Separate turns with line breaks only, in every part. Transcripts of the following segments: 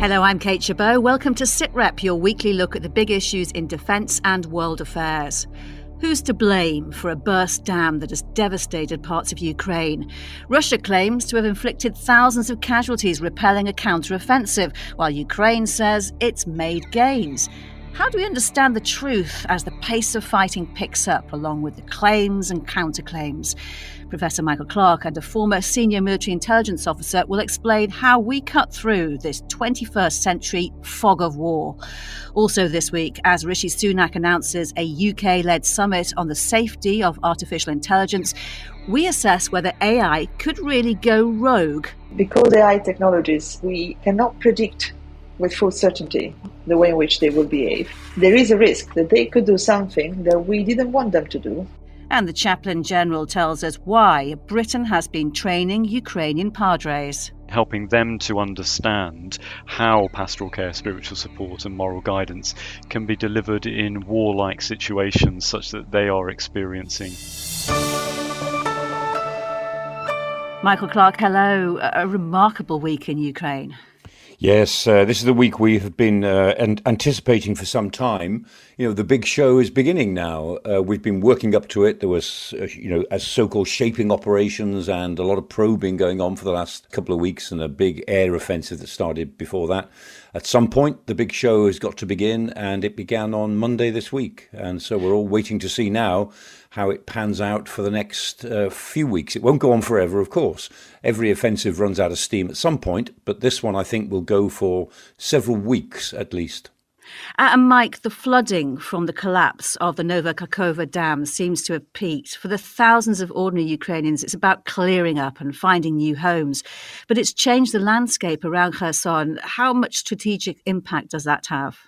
Hello, I'm Kate Chabot. Welcome to SitRep, your weekly look at the big issues in defence and world affairs. Who's to blame for a burst dam that has devastated parts of Ukraine? Russia claims to have inflicted thousands of casualties repelling a counteroffensive, while Ukraine says it's made gains. How do we understand the truth as the pace of fighting picks up, along with the claims and counterclaims? Professor Michael Clarke and a former senior military intelligence officer will explain how we cut through this 21st century fog of war. Also, this week, as Rishi Sunak announces a UK led summit on the safety of artificial intelligence, we assess whether AI could really go rogue.
Because AI technologies, we cannot predict with full certainty the way in which they will behave. There is a risk that they could do something that we didn't want them to do.
And the chaplain general tells us why Britain has been training Ukrainian padres.
Helping them to understand how pastoral care, spiritual support, and moral guidance can be delivered in warlike situations such that they are experiencing.
Michael Clarke, hello. A remarkable week in Ukraine.
Yes, uh, this is the week we have been uh, anticipating for some time. You know, the big show is beginning now. Uh, we've been working up to it. There was, uh, you know, as so-called shaping operations and a lot of probing going on for the last couple of weeks, and a big air offensive that started before that. At some point, the big show has got to begin, and it began on Monday this week. And so we're all waiting to see now how it pans out for the next uh, few weeks. It won't go on forever, of course. Every offensive runs out of steam at some point, but this one I think will go for several weeks at least.
Uh, and Mike, the flooding from the collapse of the Nova Kakhovka Dam seems to have peaked. For the thousands of ordinary Ukrainians, it's about clearing up and finding new homes. But it's changed the landscape around Kherson. How much strategic impact does that have?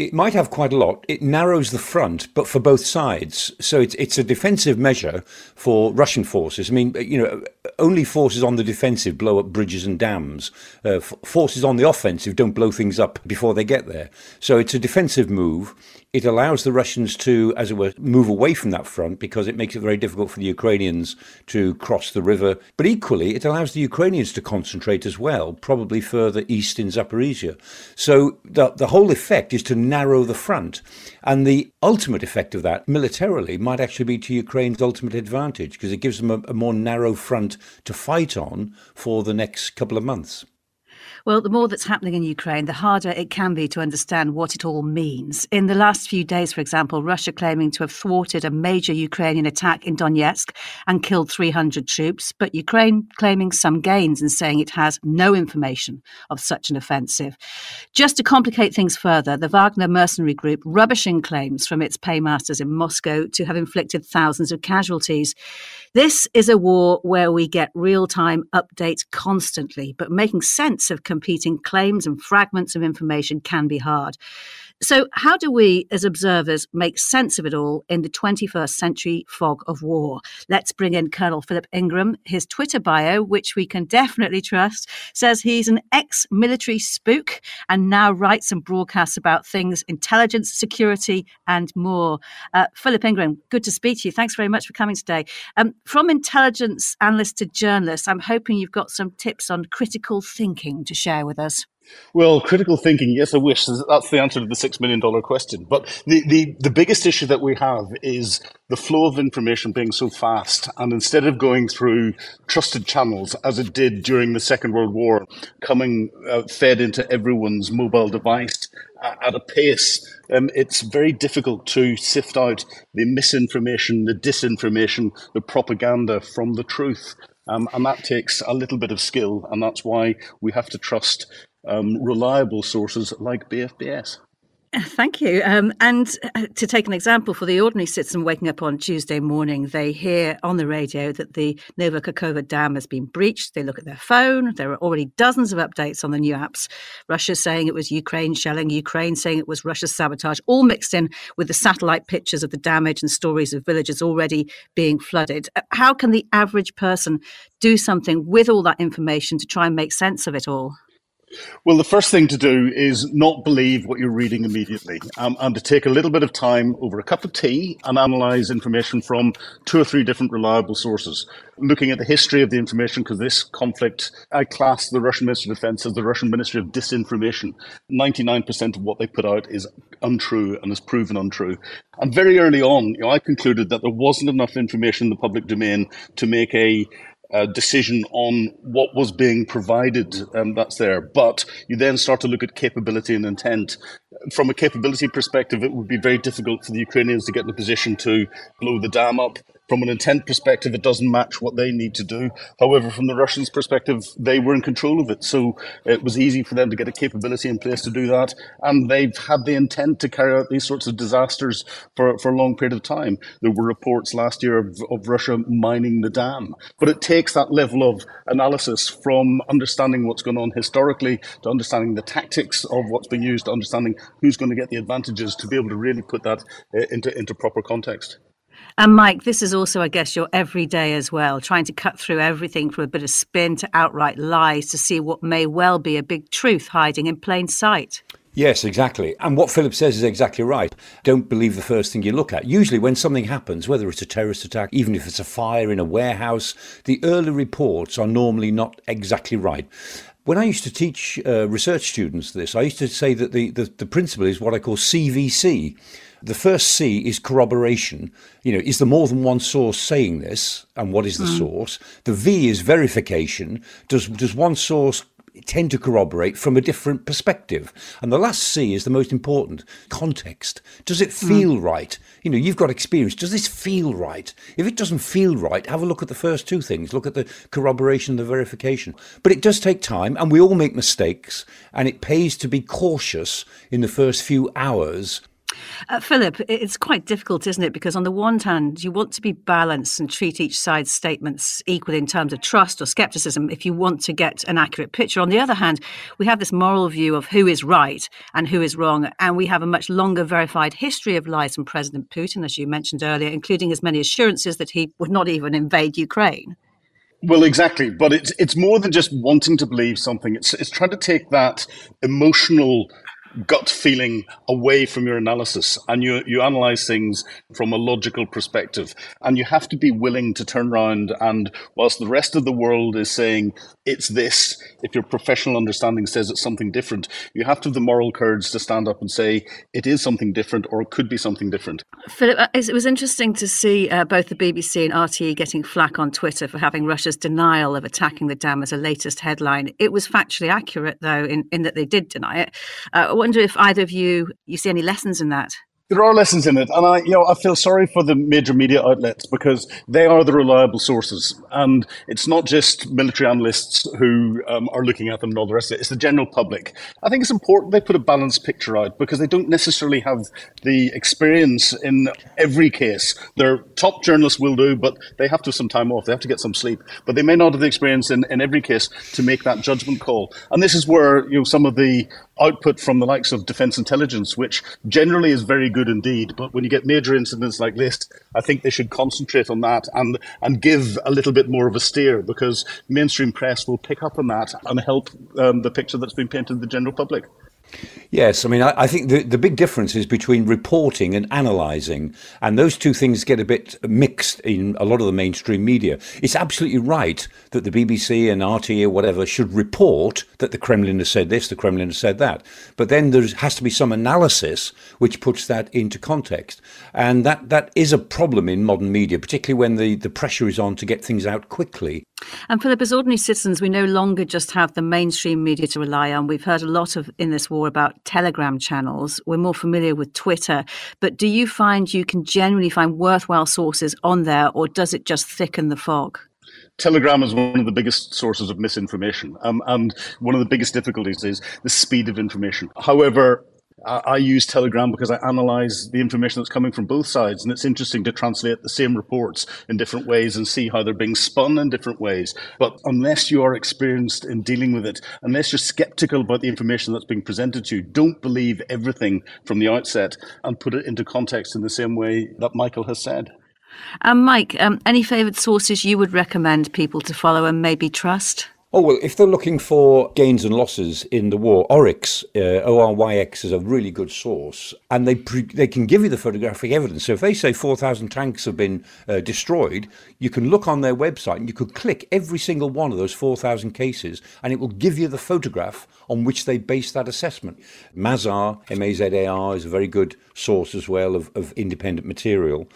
It might have quite a lot. It narrows the front, but for both sides. So it's it's a defensive measure for Russian forces. I mean, you know, only forces on the defensive blow up bridges and dams. Uh, forces on the offensive don't blow things up before they get there. So it's a defensive move. It allows the Russians to, as it were, move away from that front because it makes it very difficult for the Ukrainians to cross the river. But equally, it allows the Ukrainians to concentrate as well, probably further east in Zaporizhia. So the, the whole effect is to narrow the front. And the ultimate effect of that, militarily, might actually be to Ukraine's ultimate advantage because it gives them a, a more narrow front to fight on for the next couple of months.
Well, the more that's happening in Ukraine, the harder it can be to understand what it all means. In the last few days, for example, Russia claiming to have thwarted a major Ukrainian attack in Donetsk and killed 300 troops, but Ukraine claiming some gains and saying it has no information of such an offensive. Just to complicate things further, the Wagner mercenary group rubbishing claims from its paymasters in Moscow to have inflicted thousands of casualties. This is a war where we get real time updates constantly, but making sense of competing claims and fragments of information can be hard. So, how do we as observers make sense of it all in the 21st century fog of war? Let's bring in Colonel Philip Ingram. His Twitter bio, which we can definitely trust, says he's an ex military spook and now writes and broadcasts about things intelligence, security, and more. Uh, Philip Ingram, good to speak to you. Thanks very much for coming today. Um, from intelligence analyst to journalist, I'm hoping you've got some tips on critical thinking to share with us.
Well, critical thinking, yes, I wish. That's the answer to the $6 million question. But the, the, the biggest issue that we have is the flow of information being so fast. And instead of going through trusted channels, as it did during the Second World War, coming uh, fed into everyone's mobile device at a pace, um, it's very difficult to sift out the misinformation, the disinformation, the propaganda from the truth. Um, and that takes a little bit of skill, and that's why we have to trust um, reliable sources like BFBS.
Thank you. Um, and uh, to take an example, for the ordinary citizen waking up on Tuesday morning, they hear on the radio that the Nova Kakhovka Dam has been breached. They look at their phone. There are already dozens of updates on the new apps. Russia saying it was Ukraine shelling, Ukraine saying it was Russia's sabotage, all mixed in with the satellite pictures of the damage and stories of villages already being flooded. Uh, how can the average person do something with all that information to try and make sense of it all?
Well, the first thing to do is not believe what you're reading immediately um, and to take a little bit of time over a cup of tea and analyze information from two or three different reliable sources. Looking at the history of the information, because this conflict, I class the Russian Ministry of Defense as the Russian Ministry of Disinformation. 99% of what they put out is untrue and is proven untrue. And very early on, you know, I concluded that there wasn't enough information in the public domain to make a uh, decision on what was being provided um, that's there. But you then start to look at capability and intent. From a capability perspective, it would be very difficult for the Ukrainians to get in a position to blow the dam up from an intent perspective, it doesn't match what they need to do. However, from the Russians' perspective, they were in control of it. So it was easy for them to get a capability in place to do that. And they've had the intent to carry out these sorts of disasters for, for a long period of time. There were reports last year of, of Russia mining the dam. But it takes that level of analysis from understanding what's going on historically to understanding the tactics of what's being used, to understanding who's going to get the advantages to be able to really put that uh, into, into proper context.
And Mike, this is also, I guess, your everyday as well, trying to cut through everything from a bit of spin to outright lies to see what may well be a big truth hiding in plain sight.
Yes, exactly. And what Philip says is exactly right. Don't believe the first thing you look at. Usually, when something happens, whether it's a terrorist attack, even if it's a fire in a warehouse, the early reports are normally not exactly right. When I used to teach uh, research students this, I used to say that the, the, the principle is what I call CVC the first C is corroboration. You know, is there more than one source saying this, and what is the mm. source? The V is verification. Does does one source tend to corroborate from a different perspective. And the last C is the most important context. Does it feel mm. right? You know, you've got experience. Does this feel right? If it doesn't feel right, have a look at the first two things. Look at the corroboration, and the verification. But it does take time, and we all make mistakes, and it pays to be cautious in the first few hours
uh, Philip, it's quite difficult, isn't it? Because on the one hand, you want to be balanced and treat each side's statements equally in terms of trust or skepticism if you want to get an accurate picture. On the other hand, we have this moral view of who is right and who is wrong. And we have a much longer verified history of lies from President Putin, as you mentioned earlier, including as many assurances that he would not even invade Ukraine.
Well, exactly, but it's it's more than just wanting to believe something. It's it's trying to take that emotional gut feeling away from your analysis and you, you analyze things from a logical perspective. And you have to be willing to turn around and, whilst the rest of the world is saying it's this, if your professional understanding says it's something different, you have to have the moral courage to stand up and say it is something different or it could be something different.
Philip, uh, it was interesting to see uh, both the BBC and RTE getting flack on Twitter for having Russia's denial of attacking the dam as a latest headline. It was factually accurate, though, in, in that they did deny it. Uh, wonder if either of you you see any lessons in that.
There are lessons in it, and I, you know, I feel sorry for the major media outlets because they are the reliable sources, and it's not just military analysts who um, are looking at them and all the rest of it. It's the general public. I think it's important they put a balanced picture out because they don't necessarily have the experience in every case. Their top journalists will do, but they have to have some time off. They have to get some sleep, but they may not have the experience in, in every case to make that judgment call. And this is where you know some of the output from the likes of defense intelligence, which generally is very good indeed. But when you get major incidents like this, I think they should concentrate on that and, and give a little bit more of a steer because mainstream press will pick up on that and help um, the picture that's been painted to the general public.
Yes, I mean, I, I, think the, the big difference is between reporting and analysing, and those two things get a bit mixed in a lot of the mainstream media. It's absolutely right that the BBC and RT or whatever should report that the Kremlin has said this, the Kremlin has said that, but then there has to be some analysis which puts that into context, and that, that is a problem in modern media, particularly when the, the pressure is on to get things out quickly.
And Philip, as ordinary citizens, we no longer just have the mainstream media to rely on. We've heard a lot of in this war about Telegram channels. We're more familiar with Twitter. But do you find you can generally find worthwhile sources on there, or does it just thicken the fog?
Telegram is one of the biggest sources of misinformation, um, and one of the biggest difficulties is the speed of information. However, I use Telegram because I analyze the information that's coming from both sides, and it's interesting to translate the same reports in different ways and see how they're being spun in different ways. But unless you are experienced in dealing with it, unless you're skeptical about the information that's being presented to you, don't believe everything from the outset and put it into context in the same way that Michael has said.
Um, Mike, um, any favoured sources you would recommend people to follow and maybe trust?
Oh, well, if they're looking for gains and losses in the war, Oryx, uh, ORYX, is a really good source, and they pre- they can give you the photographic evidence. So if they say 4,000 tanks have been uh, destroyed, you can look on their website and you could click every single one of those 4,000 cases, and it will give you the photograph on which they base that assessment. Mazar, M-A-Z-A-R, is a very good source as well of, of independent material.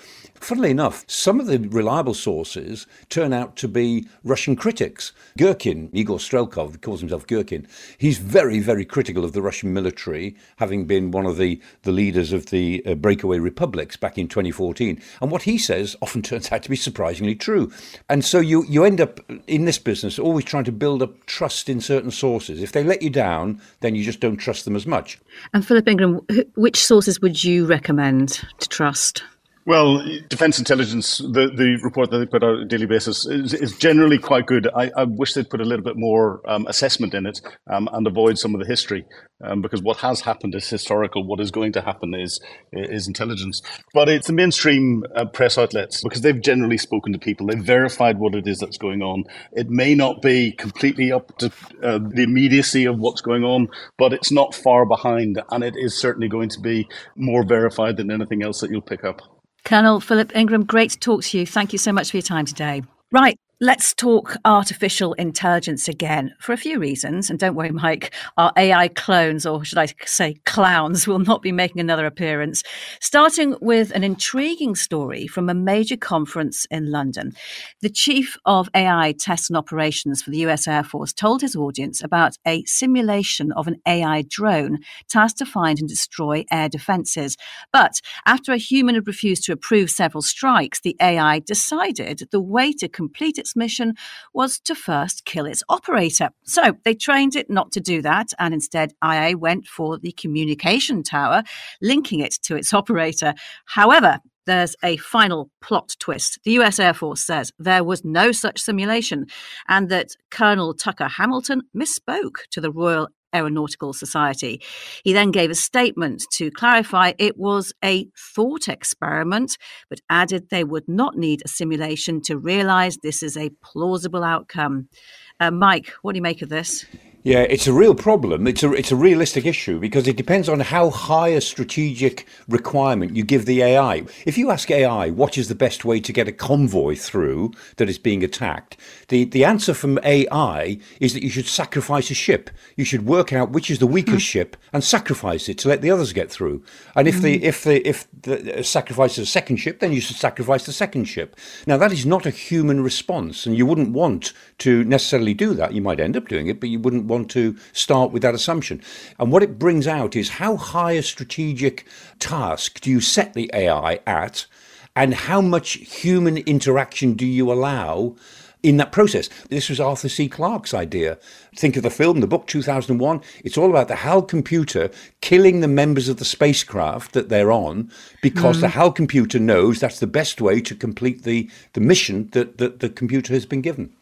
Funnily enough, some of the reliable sources turn out to be Russian critics. Girkin, Igor Strelkov, calls himself Girkin, he's very, very critical of the Russian military, having been one of the, the leaders of the uh, breakaway republics back in 2014. And what he says often turns out to be surprisingly true. And so you, you end up in this business always trying to build up trust in certain sources. If they let you down, then you just don't trust them as much.
And Philip Ingram, which sources would you recommend to trust?
Well, defense intelligence, the, the report that they put out on a daily basis is, is generally quite good. I, I, wish they'd put a little bit more um, assessment in it um, and avoid some of the history, um, because what has happened is historical. What is going to happen is is intelligence. But it's the mainstream uh, press outlets because they've generally spoken to people. They've verified what it is that's going on. It may not be completely up to uh, the immediacy of what's going on, but it's not far behind, and it is certainly going to be more verified than anything else that you'll pick up.
Colonel Philip Ingram, great to talk to you. Thank you so much for your time today. Right, Let's talk artificial intelligence again for a few reasons. And don't worry, Mike, our AI clones, or should I say clowns, will not be making another appearance. Starting with an intriguing story from a major conference in London. The chief of AI tests and operations for the US Air Force told his audience about a simulation of an AI drone tasked to find and destroy air defenses. But after a human had refused to approve several strikes, the AI decided the way to complete its mission was to first kill its operator. So they trained it not to do that, and instead IA went for the communication tower, linking it to its operator. However, there's a final plot twist. The US Air Force says there was no such simulation and that Colonel Tucker Hamilton misspoke to the Royal Aeronautical Society. He then gave a statement to clarify it was a thought experiment, but added they would not need a simulation to realize this is a plausible outcome. Uh, Mike, what do you make of this?
Yeah, it's a real problem. It's a it's a realistic issue because it depends on how high a strategic requirement you give the AI. If you ask AI what is the best way to get a convoy through that is being attacked, the, the answer from AI is that you should sacrifice a ship. You should work out which is the weakest mm. ship and sacrifice it to let the others get through. And if the if the if the uh, sacrifice a second ship, then you should sacrifice the second ship. Now that is not a human response, and you wouldn't want to necessarily do that. You might end up doing it, but you wouldn't want to start with that assumption. And what it brings out is how high a strategic task do you set the AI at, and how much human interaction do you allow in that process. This was Arthur C. Clarke's idea. Think of the film, the book 2001. It's all about the HAL computer killing the members of the spacecraft that they're on because mm. the HAL computer knows that's the best way to complete the, the mission that, that the computer has been given.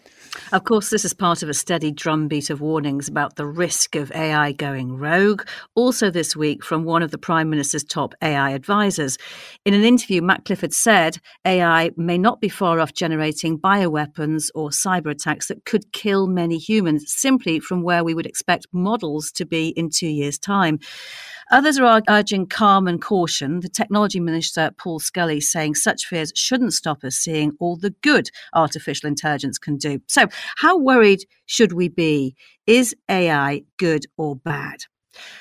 Of course, this is part of a steady drumbeat of warnings about the risk of AI going rogue. Also, this week, from one of the Prime Minister's top AI advisors. In an interview, Matt Clifford said AI may not be far off generating bioweapons or cyber attacks that could kill many humans simply from where we would expect models to be in two years' time. Others are urging calm and caution. The Technology Minister, Paul Scully, saying such fears shouldn't stop us seeing all the good artificial intelligence can do. So, how worried should we be? Is AI good or bad?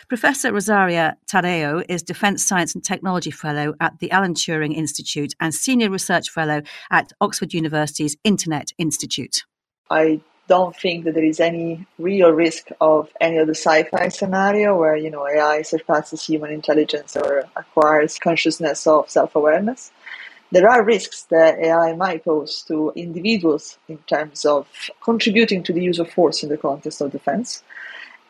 Professor Rosaria Taddeo is Defence Science and Technology Fellow at the Alan Turing Institute and Senior Research Fellow at Oxford University's Internet Institute.
I don't think that there is any real risk of any of the sci-fi scenario where you know AI surpasses human intelligence or acquires consciousness of self-awareness. There are risks that AI might pose to individuals in terms of contributing to the use of force in the context of defense.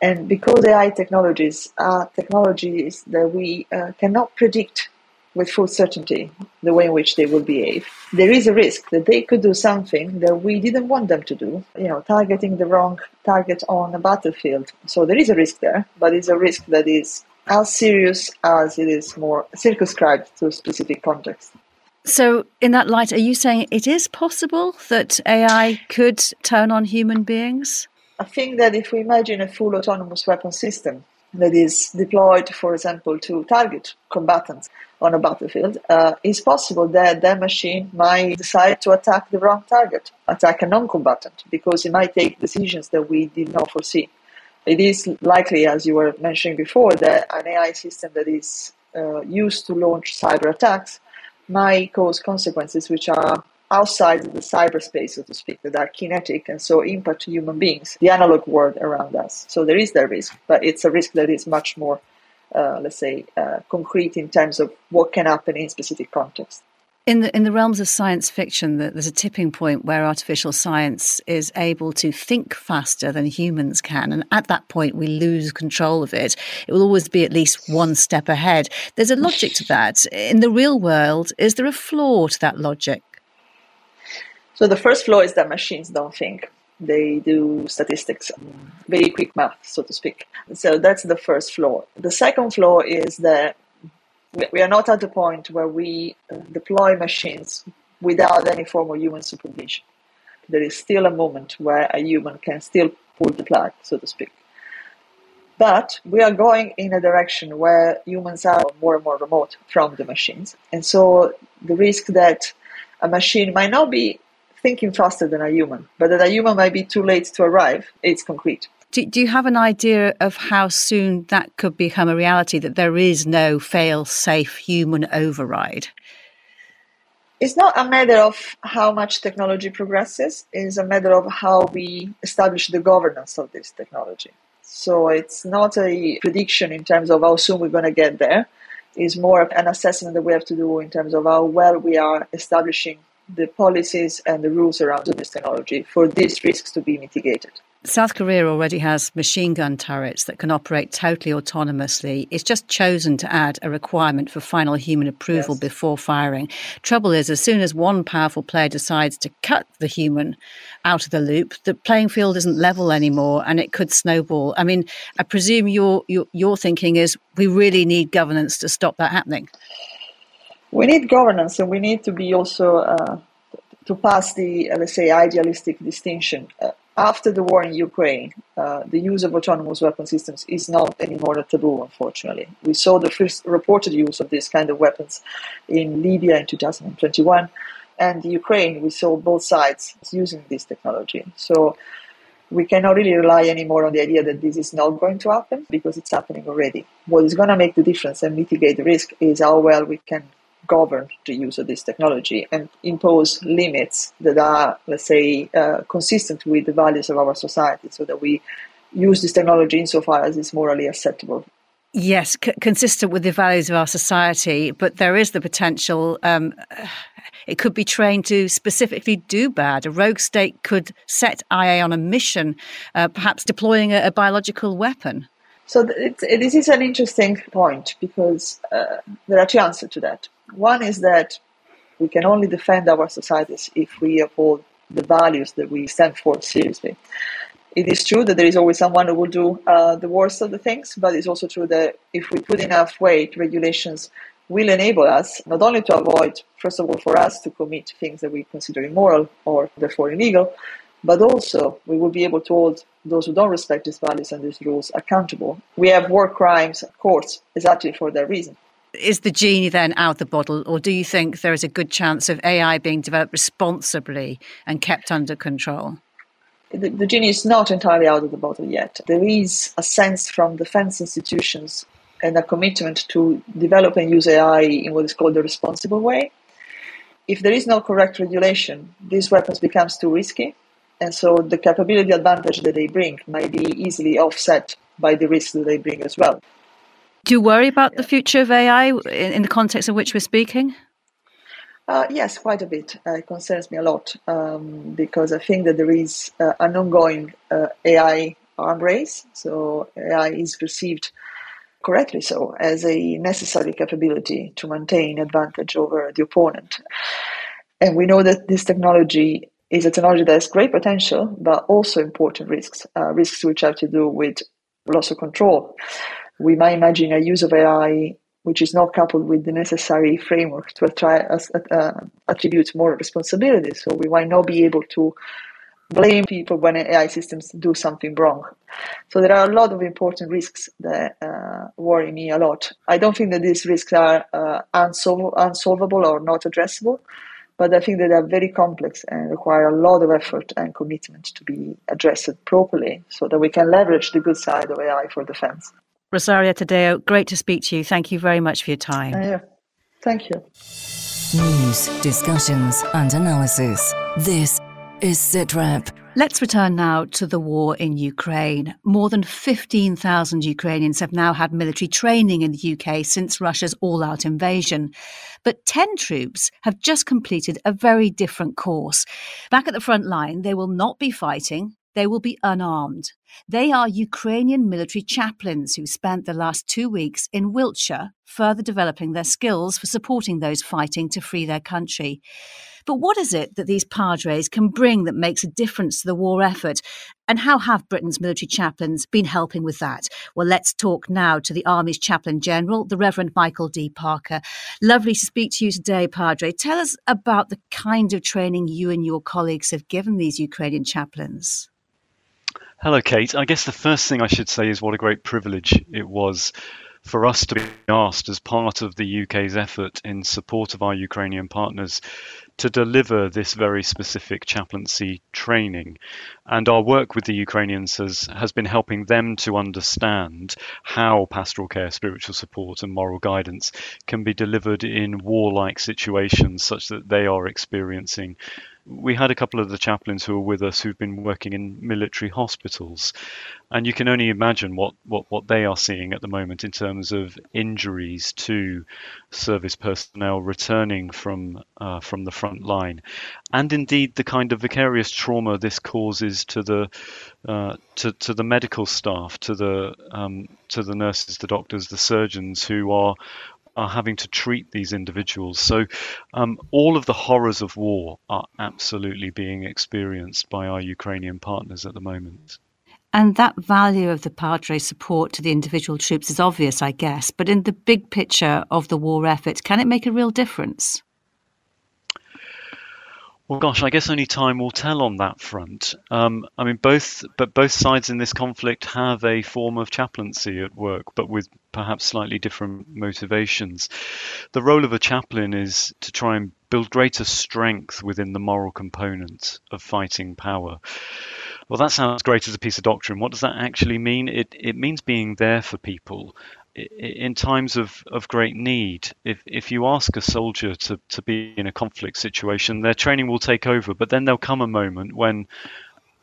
And because AI technologies are technologies that we uh, cannot predict with full certainty the way in which they will behave. There is a risk that they could do something that we didn't want them to do, you know, targeting the wrong target on a battlefield. So there is a risk there, but it's a risk that is as serious as it is more circumscribed to a specific context.
So, in that light, are you saying it is possible that AI could turn on human beings?
I think that if we imagine a full autonomous weapon system that is deployed, for example, to target combatants on a battlefield, uh, it's possible that that machine might decide to attack the wrong target, attack a non combatant, because it might take decisions that we did not foresee. It is likely, as you were mentioning before, that an AI system that is uh, used to launch cyber attacks might cause consequences which are outside the cyberspace, so to speak, that are kinetic and so impact human beings, the analog world around us. So there is that risk, but it's a risk that is much more, uh, let's say, uh, concrete in terms of what can happen in specific contexts.
In the in the realms of science fiction, there's a tipping point where artificial science is able to think faster than humans can, and at that point we lose control of it. It will always be at least one step ahead. There's a logic to that. In the real world, is there a flaw to that logic?
So the first flaw is that machines don't think. They do statistics, very quick math, so to speak. So that's the first flaw. The second flaw is that we are not at the point where we uh, deploy machines without any form of human supervision. There is still a moment where a human can still pull the plug, so to speak. But we are going in a direction where humans are more and more remote from the machines. And so the risk that a machine might not be thinking faster than a human, but that a human might be too late to arrive, it's concrete.
Do, do you have an idea of how soon that could become a reality, that there is no fail safe human override?
It's not a matter of how much technology progresses, it's a matter of how we establish the governance of this technology. So it's not a prediction in terms of how soon we're going to get there. It's more of an assessment that we have to do in terms of how well we are establishing the policies and the rules around this technology for these risks to be mitigated.
South Korea already has machine gun turrets that can operate totally autonomously. It's just chosen to add a requirement for final human approval yes. before firing. Trouble is, as soon as one powerful player decides to cut the human out of the loop, the playing field isn't level anymore, and it could snowball. I mean, I presume your your, your thinking is we really need governance to stop that happening
we need governance and we need to be also uh, to pass the uh, let's say idealistic distinction uh, after the war in ukraine uh, the use of autonomous weapon systems is not anymore a taboo unfortunately we saw the first reported use of this kind of weapons in libya in 2021 and ukraine we saw both sides using this technology so we cannot really rely anymore on the idea that this is not going to happen because it's happening already. What is going to make the difference and mitigate the risk is how well we can govern the use of this technology and impose limits that are, let's say, uh, consistent with the values of our society so that we use this technology insofar as it's morally acceptable.
Yes, c- consistent with the values of our society, but there is the potential. Um, it could be trained to specifically do bad. A rogue state could set IA on a mission, uh, perhaps deploying a, a biological weapon.
So it, it, this is an interesting point because uh, there are two answers to that. One is that we can only defend our societies if we uphold the values that we stand for seriously. It is true that there is always someone who will do uh, the worst of the things, but it's also true that if we put enough weight, regulations will enable us not only to avoid, first of all, for us to commit things that we consider immoral or therefore illegal, but also we will be able to hold those who don't respect these values and these rules accountable. We have war crimes courts exactly for that reason
is the genie then out of the bottle, or do you think there is a good chance of AI being developed responsibly and kept under control?
The, the genie is not entirely out of the bottle yet. There is a sense from defense institutions and a commitment to develop and use AI in what is called the responsible way. If there is no correct regulation, these weapons becomes too risky, and so the capability advantage that they bring might be easily offset by the risks that they bring as well.
Do you worry about the future of AI in, in the context of which we're speaking?
Uh, yes, quite a bit. Uh, it concerns me a lot um, because I think that there is uh, an ongoing uh, AI arm race. So AI is perceived correctly so as a necessary capability to maintain advantage over the opponent. And we know that this technology is a technology that has great potential, but also important risks, uh, risks which have to do with loss of control we might imagine a use of AI which is not coupled with the necessary framework to attri- uh, attribute more responsibility. So we might not be able to blame people when AI systems do something wrong. So there are a lot of important risks that uh, worry me a lot. I don't think that these risks are uh, unsol- unsolvable or not addressable, but I think that they're very complex and require a lot of effort and commitment to be addressed properly so that we can leverage the good side of AI for defense.
Rosaria Taddeo, great to speak to you. Thank you very much for your time.
Uh, yeah. Thank you.
News, discussions, and analysis. This is SITREP.
Let's return now to the war in Ukraine. More than 15,000 Ukrainians have now had military training in the UK since Russia's all out invasion. But 10 troops have just completed a very different course. Back at the front line, they will not be fighting, they will be unarmed. They are Ukrainian military chaplains who spent the last two weeks in Wiltshire, further developing their skills for supporting those fighting to free their country. But what is it that these padres can bring that makes a difference to the war effort? And how have Britain's military chaplains been helping with that? Well, let's talk now to the Army's Chaplain General, the Reverend Michael D. Parker. Lovely to speak to you today, Padre. Tell us about the kind of training you and your colleagues have given these Ukrainian chaplains.
Hello, Kate. I guess the first thing I should say is what a great privilege it was for us to be asked as part of the UK's effort in support of our Ukrainian partners to deliver this very specific chaplaincy training. And our work with the Ukrainians has, has been helping them to understand how pastoral care, spiritual support, and moral guidance can be delivered in warlike situations such that they are experiencing we had a couple of the chaplains who were with us who've been working in military hospitals, and you can only imagine what, what, what they are seeing at the moment in terms of injuries to service personnel returning from uh, from the front line, and indeed the kind of vicarious trauma this causes to the uh, to, to the medical staff, to the um, to the nurses, the doctors, the surgeons who are are having to treat these individuals. So, um, all of the horrors of war are absolutely being experienced by our Ukrainian partners at the moment.
And that value of the Padre support to the individual troops is obvious, I guess. But in the big picture of the war effort, can it make a real difference?
Well, gosh, I guess only time will tell on that front. Um, I mean, both but both sides in this conflict have a form of chaplaincy at work, but with perhaps slightly different motivations. The role of a chaplain is to try and build greater strength within the moral component of fighting power. Well, that sounds great as a piece of doctrine. What does that actually mean? It it means being there for people in times of, of great need, if, if you ask a soldier to, to be in a conflict situation, their training will take over, but then there'll come a moment when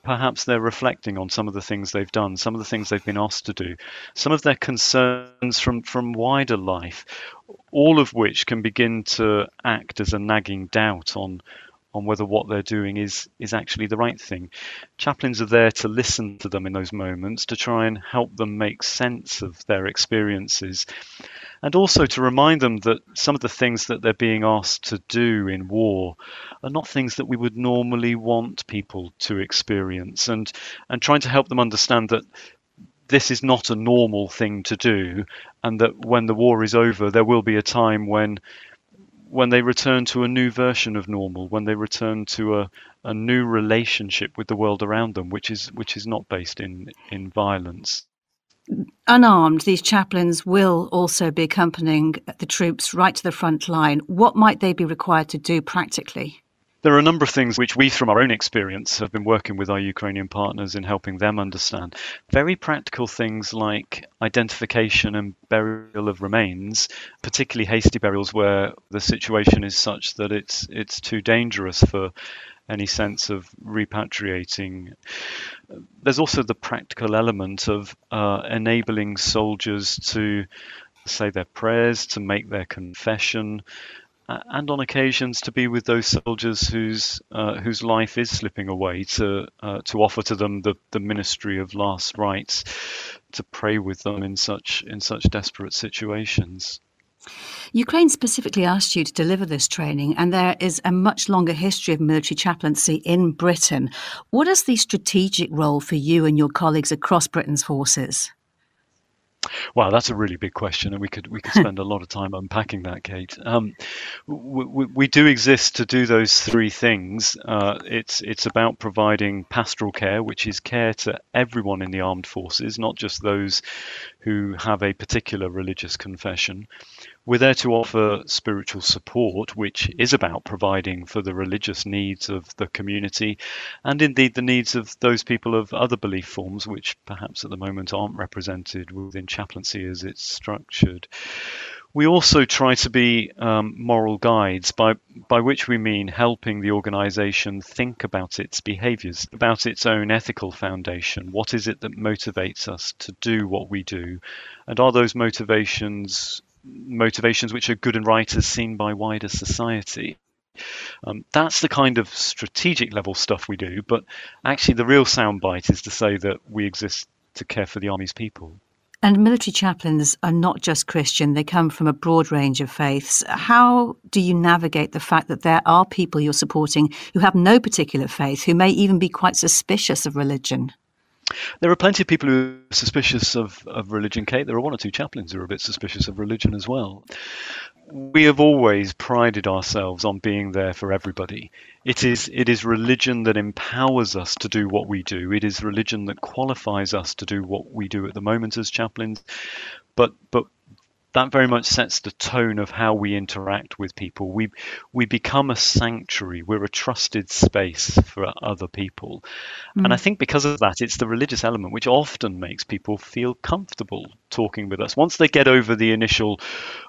perhaps they're reflecting on some of the things they've done, some of the things they've been asked to do, some of their concerns from, from wider life, all of which can begin to act as a nagging doubt on on whether what they're doing is is actually the right thing. Chaplains are there to listen to them in those moments, to try and help them make sense of their experiences, and also to remind them that some of the things that they're being asked to do in war are not things that we would normally want people to experience, and and trying to help them understand that this is not a normal thing to do, and that when the war is over, there will be a time when when they return to a new version of normal, when they return to a, a new relationship with the world around them, which is which is not based in in violence.
Unarmed, these chaplains will also be accompanying the troops right to the front line. What might they be required to do practically?
There are a number of things which we, from our own experience, have been working with our Ukrainian partners in helping them understand. Very practical things like identification and burial of remains, particularly hasty burials where the situation is such that it's it's too dangerous for any sense of repatriating. There's also the practical element of uh, enabling soldiers to say their prayers, to make their confession, uh, and on occasions to be with those soldiers whose uh, whose life is slipping away, to uh, to offer to them the, the ministry of last rites, to pray with them in such in such desperate situations.
Ukraine specifically asked you to deliver this training, and there is a much longer history of military chaplaincy in Britain. What is the strategic role for you and your colleagues across Britain's forces?
Wow, that's a really big question, and we could we could spend a lot of time unpacking that, Kate. Um, we, we, do exist to do those three things. Uh, it's it's about providing pastoral care, which is care to everyone in the armed forces, not just those who have a particular religious confession. We're there to offer spiritual support, which is about providing for the religious needs of the community and indeed the needs of those people of other belief forms, which perhaps at the moment aren't represented within chaplaincy as it's structured. We also try to be um, moral guides, by, by which we mean helping the organisation think about its behaviours, about its own ethical foundation. What is it that motivates us to do what we do? And are those motivations motivations which are good and right as seen by wider society. Um, that's the kind of strategic level stuff we do, but actually, the real soundbite is to say that we exist to care for the Army's people.
And military chaplains are not just Christian, they come from a broad range of faiths. How do you navigate the fact that there are people you're supporting who have no particular faith, who may even be quite suspicious of religion?
There are plenty of people who are suspicious of, of religion, Kate. There are one or two chaplains who are a bit suspicious of religion as well. We have always prided ourselves on being there for everybody. It is it is religion that empowers us to do what we do. It is religion that qualifies us to do what we do at the moment as chaplains. But but that very much sets the tone of how we interact with people. We we become a sanctuary. We're a trusted space for other people, mm. and I mm. think because of that, it's the religious element which often makes people feel comfortable talking with us. Once they get over the initial,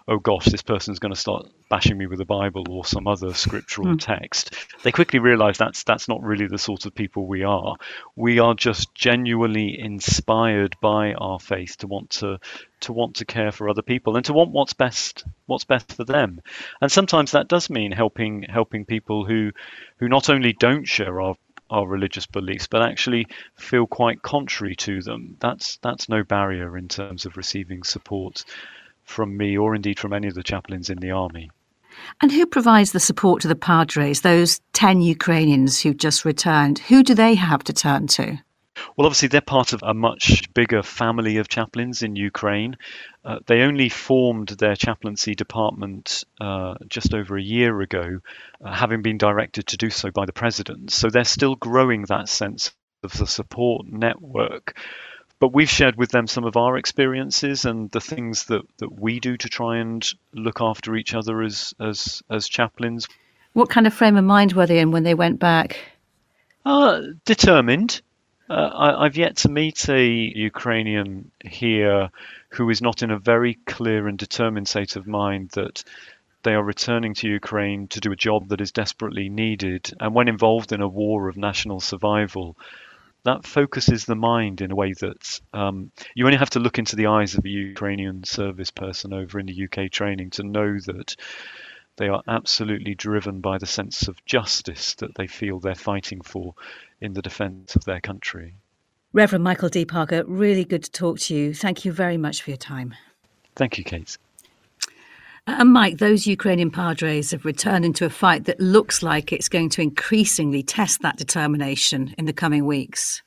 oh gosh, this person's going to start bashing me with the Bible or some other scriptural mm. text, they quickly realise that's that's not really the sort of people we are. We are just genuinely inspired by our faith to want to to want to care for other people and to want what's best what's best for them. And sometimes that does mean helping helping people who who not only don't share our our religious beliefs but actually feel quite contrary to them. That's that's no barrier in terms of receiving support from me or indeed from any of the chaplains in the army.
And who provides the support to the padres those 10 ukrainians who've just returned? Who do they have to turn to
well, obviously, they're part of a much bigger family of chaplains in Ukraine. Uh, they only formed their chaplaincy department uh, just over a year ago, uh, having been directed to do so by the president. So they're still growing that sense of the support network. But we've shared with them some of our experiences and the things that, that we do to try and look after each other as, as, as chaplains.
What kind of frame of mind were they in when they went back?
Uh, determined. Uh, I, have yet to meet a Ukrainian here who is not in a very clear and determined state of mind that they are returning to Ukraine to do a job that is desperately needed. And when involved in a war of national survival, that focuses the mind in a way that um, you only have to look into the eyes of a Ukrainian service person over in the UK training to know that they are absolutely driven by the sense of justice that they feel they're fighting for in the defence of their country.
Reverend Michael D. Parker, really good to talk to you. Thank you very much for your time.
Thank you, Kate.
Uh, and Mike, those Ukrainian Padres have returned into a fight that looks like it's going to increasingly test that determination in the coming weeks.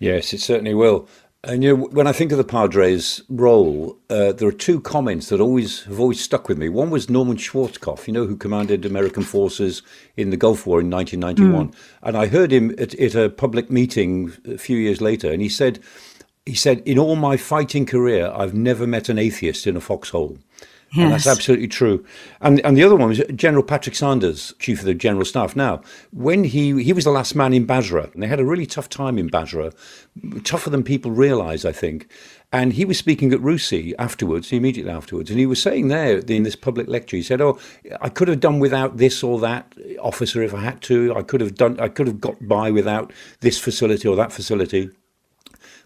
Yes, it certainly will. And you know, when I think of the Padres' role, uh, there are two comments that always have always stuck with me. One was Norman Schwarzkopf, you know, who commanded American forces in the Gulf War in 1991, mm. and I heard him at, at a public meeting a few years later, and he said, he said, in all my fighting career, I've never met an atheist in a foxhole. Yes. And that's absolutely true. And and the other one was General Patrick Sanders, Chief of the General Staff. Now, when he he was the last man in Basra, and they had a really tough time in Basra, tougher than people realise, I think. And he was speaking at RUSI afterwards, immediately afterwards, and he was saying there in this public lecture, he said, "Oh, I could have done without this or that officer if I had to. I could have done. I could have got by without this facility or that facility."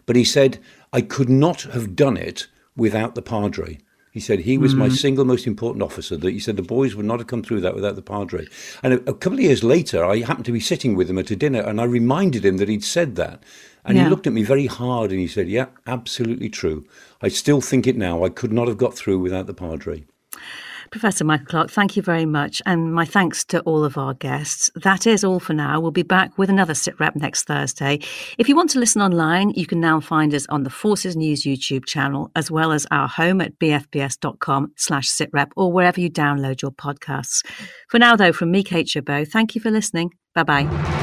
But he said, "I could not have done it without the Padre." He said he was mm my single most important officer. That he said the boys would not have come through that without the Padre. And a, a, couple of years later, I happened to be sitting with him at a dinner, and I reminded him that he'd said that. And yeah. he looked at me very hard, and he said, "Yeah, absolutely true. I still think it now. I could not have got through without the Padre."
Professor Michael Clarke, thank you very much. And my thanks to all of our guests. That is all for now. We'll be back with another SITREP next Thursday. If you want to listen online, you can now find us on the Forces News YouTube channel, as well as our home at bfbs.com slash sitrep or wherever you download your podcasts. For now, though, from me, Kate Chabot, thank you for listening. Bye bye.